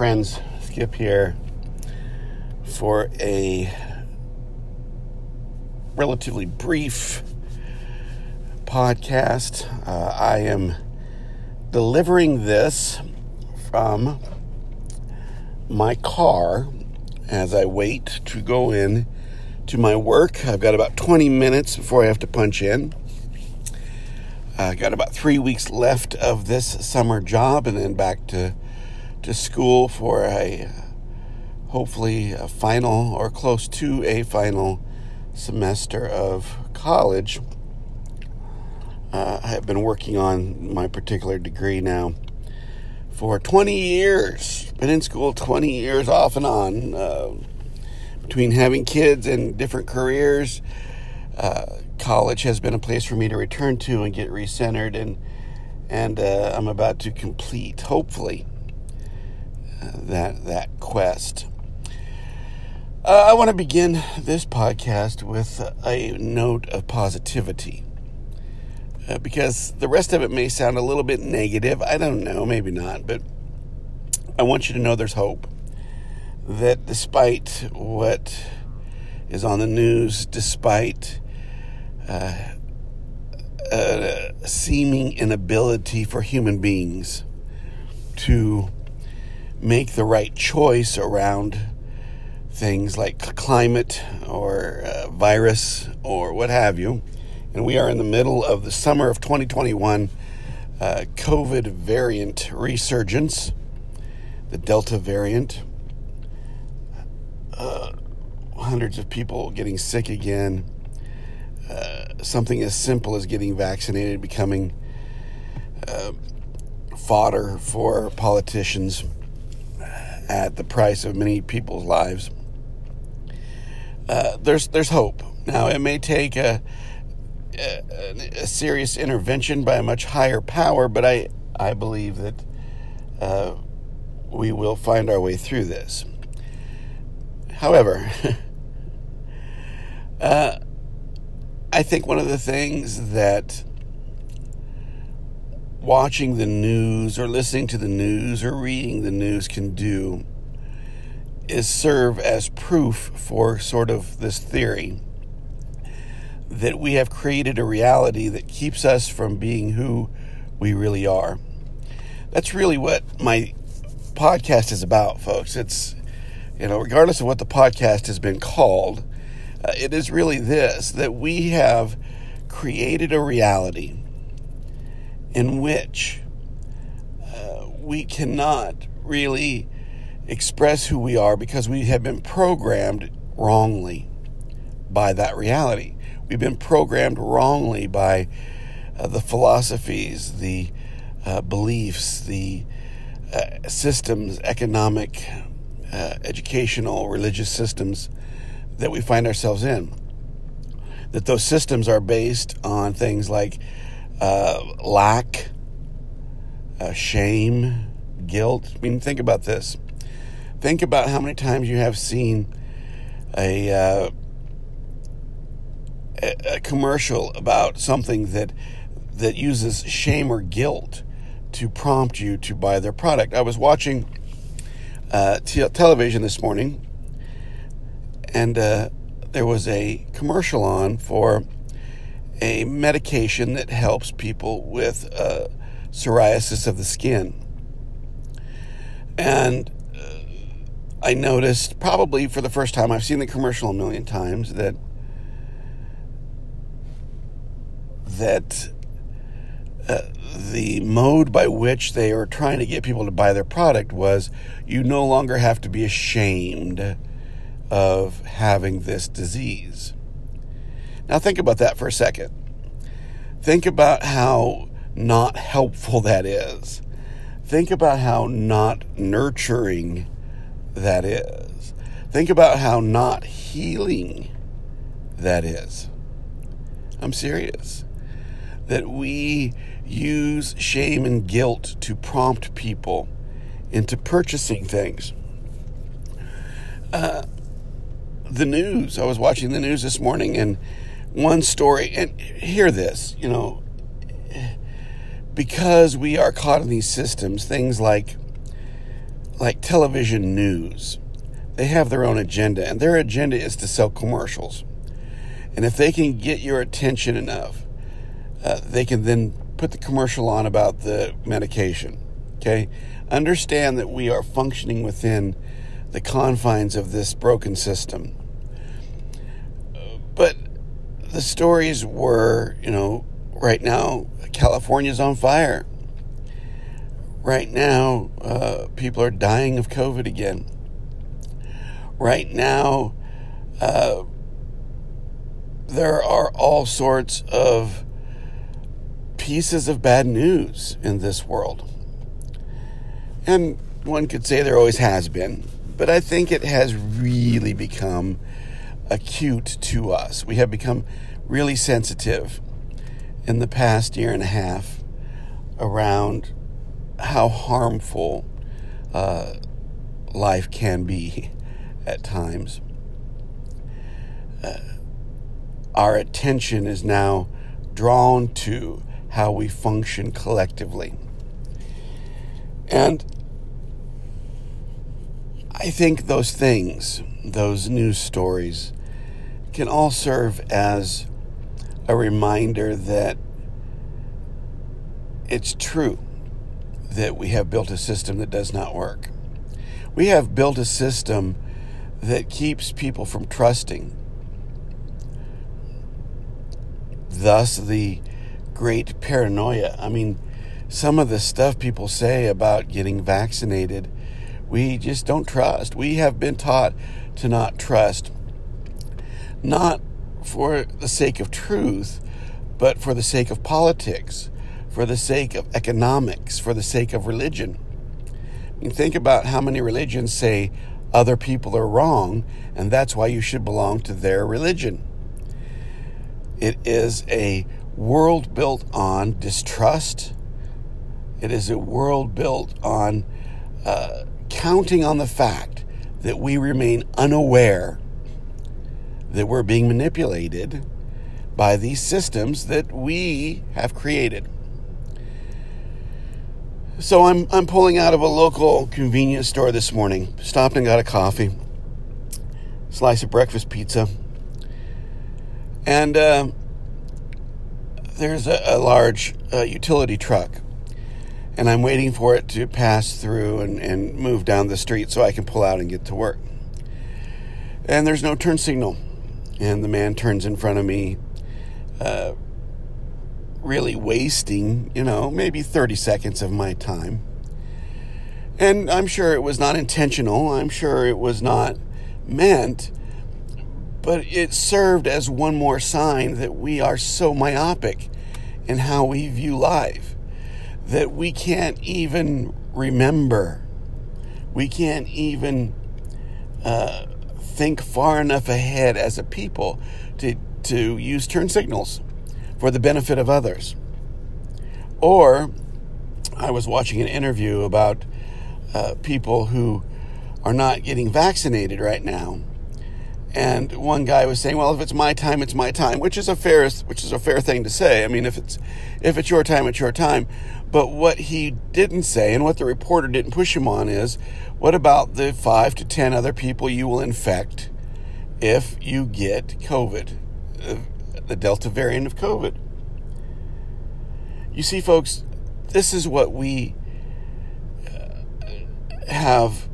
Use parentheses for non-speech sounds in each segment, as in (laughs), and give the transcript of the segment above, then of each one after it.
friends, Skip here for a relatively brief podcast. Uh, I am delivering this from my car as I wait to go in to my work. I've got about 20 minutes before I have to punch in. I got about three weeks left of this summer job and then back to to school for a hopefully a final or close to a final semester of college. Uh, I have been working on my particular degree now for 20 years. Been in school 20 years off and on. Uh, between having kids and different careers, uh, college has been a place for me to return to and get recentered, and and uh, I'm about to complete, hopefully, that that quest. Uh, I want to begin this podcast with a note of positivity. Uh, because the rest of it may sound a little bit negative. I don't know, maybe not, but I want you to know there's hope. That despite what is on the news, despite uh, a seeming inability for human beings to make the right choice around things like climate or uh, virus or what have you. And we are in the middle of the summer of 2021 uh, COVID variant resurgence, the Delta variant. Uh, hundreds of people getting sick again. Uh, something as simple as getting vaccinated becoming uh, fodder for politicians at the price of many people's lives. Uh, there's there's hope. Now it may take a, a, a, serious intervention by a much higher power, but I I believe that uh, we will find our way through this. However, (laughs) uh, I think one of the things that watching the news or listening to the news or reading the news can do is serve as proof for sort of this theory that we have created a reality that keeps us from being who we really are. That's really what my podcast is about, folks. It's, you know, regardless of what the podcast has been called, uh, it is really this that we have created a reality in which uh, we cannot really express who we are because we have been programmed wrongly by that reality. We've been programmed wrongly by uh, the philosophies, the uh, beliefs, the uh, systems, economic, uh, educational, religious systems that we find ourselves in. That those systems are based on things like uh, lack, uh, shame, guilt. I mean, think about this. Think about how many times you have seen a, uh, a, commercial about something that that uses shame or guilt to prompt you to buy their product. I was watching uh, television this morning, and uh, there was a commercial on for a medication that helps people with uh, psoriasis of the skin. And uh, I noticed, probably for the first time, I've seen the commercial a million times, that that uh, the mode by which they are trying to get people to buy their product was you no longer have to be ashamed of having this disease. Now, think about that for a second. Think about how not helpful that is. Think about how not nurturing that is. Think about how not healing that is. I'm serious. That we use shame and guilt to prompt people into purchasing things. Uh, the news, I was watching the news this morning and one story, and hear this, you know, because we are caught in these systems, things like like television news. They have their own agenda, and their agenda is to sell commercials. And if they can get your attention enough, uh, they can then put the commercial on about the medication. Okay? Understand that we are functioning within the confines of this broken system. The stories were, you know, right now, California's on fire. Right now, uh, people are dying of COVID again. Right now, uh, there are all sorts of pieces of bad news in this world. And one could say there always has been, but I think it has really become acute to us. We have become really sensitive in the past year and a half around how harmful uh, life can be at times. Uh, our attention is now drawn to how we function collectively. And I think those things, those news stories, can all serve as a reminder that it's true that we have built a system that does not work. We have built a system that keeps people from trusting. Thus, the great paranoia. I mean, some of the stuff people say about getting vaccinated, we just don't trust. We have been taught to not trust, not for the sake of truth, but for the sake of politics, for the sake of economics, for the sake of religion. I mean, think about how many religions say other people are wrong, and that's why you should belong to their religion. It is a world built on distrust. It is a world built on uh, counting on the fact that we remain unaware that we're being manipulated by these systems that we have created. So I'm I'm pulling out of a local convenience store this morning. Stopped and got a coffee, slice of breakfast pizza, and uh, there's a, a large uh, utility truck, and I'm waiting for it to pass through and, and move down the street so I can pull out and get to work. And there's no turn signal, and the man turns in front of me, uh, really wasting, you know, maybe 30 seconds of my time. And I'm sure it was not intentional. I'm sure it was not meant but it served as one more sign that we are so myopic in how we view life that we can't even remember. We can't even uh, think far enough ahead as a people to, to use turn signals for the benefit of others. Or I was watching an interview about uh, people who are not getting vaccinated right now and one guy was saying, "Well, if it's my time, it's my time," which is a fair, which is a fair thing to say. I mean, if it's if it's your time, it's your time. But what he didn't say, and what the reporter didn't push him on, is, what about the five to ten other people you will infect if you get COVID, uh, the Delta variant of COVID? You see, folks, this is what we uh, have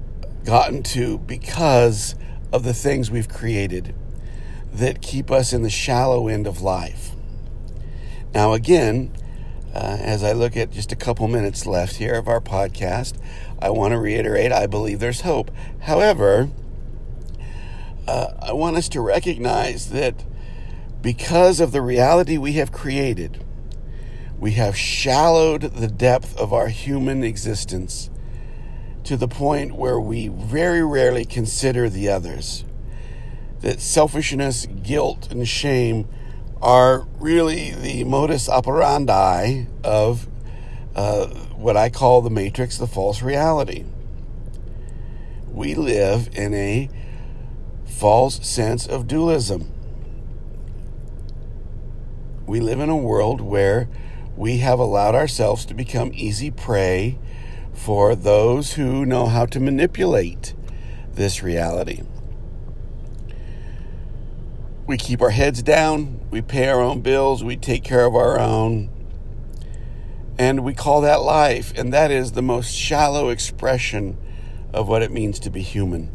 gotten to because of the things we've created that keep us in the shallow end of life. Now, again, uh, as I look at just a couple minutes left here of our podcast, I want to reiterate I believe there's hope. However, uh, I want us to recognize that because of the reality we have created, we have shallowed the depth of our human existence to the point where we very rarely consider the others. That selfishness, guilt, and shame are really the modus operandi of uh, what I call the matrix, the false reality. We live in a false sense of dualism. We live in a world where we have allowed ourselves to become easy prey for those who know how to manipulate this reality. We keep our heads down, we pay our own bills, we take care of our own, and we call that life. And that is the most shallow expression of what it means to be human.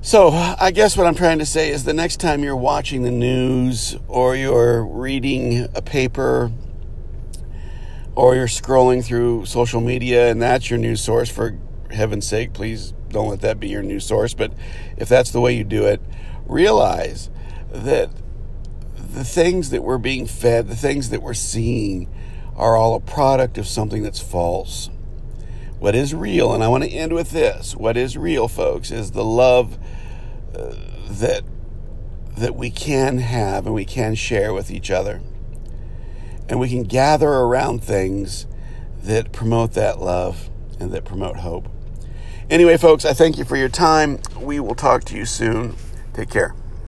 So, I guess what I'm trying to say is the next time you're watching the news or you're reading a paper or you're scrolling through social media and that's your news source, for heaven's sake, please don't let that be your news source. But if that's the way you do it, realize that the things that we're being fed, the things that we're seeing, are all a product of something that's false. What is real, and I want to end with this what is real, folks, is the love uh, that, that we can have and we can share with each other. And we can gather around things that promote that love and that promote hope. Anyway, folks, I thank you for your time. We will talk to you soon. Take care.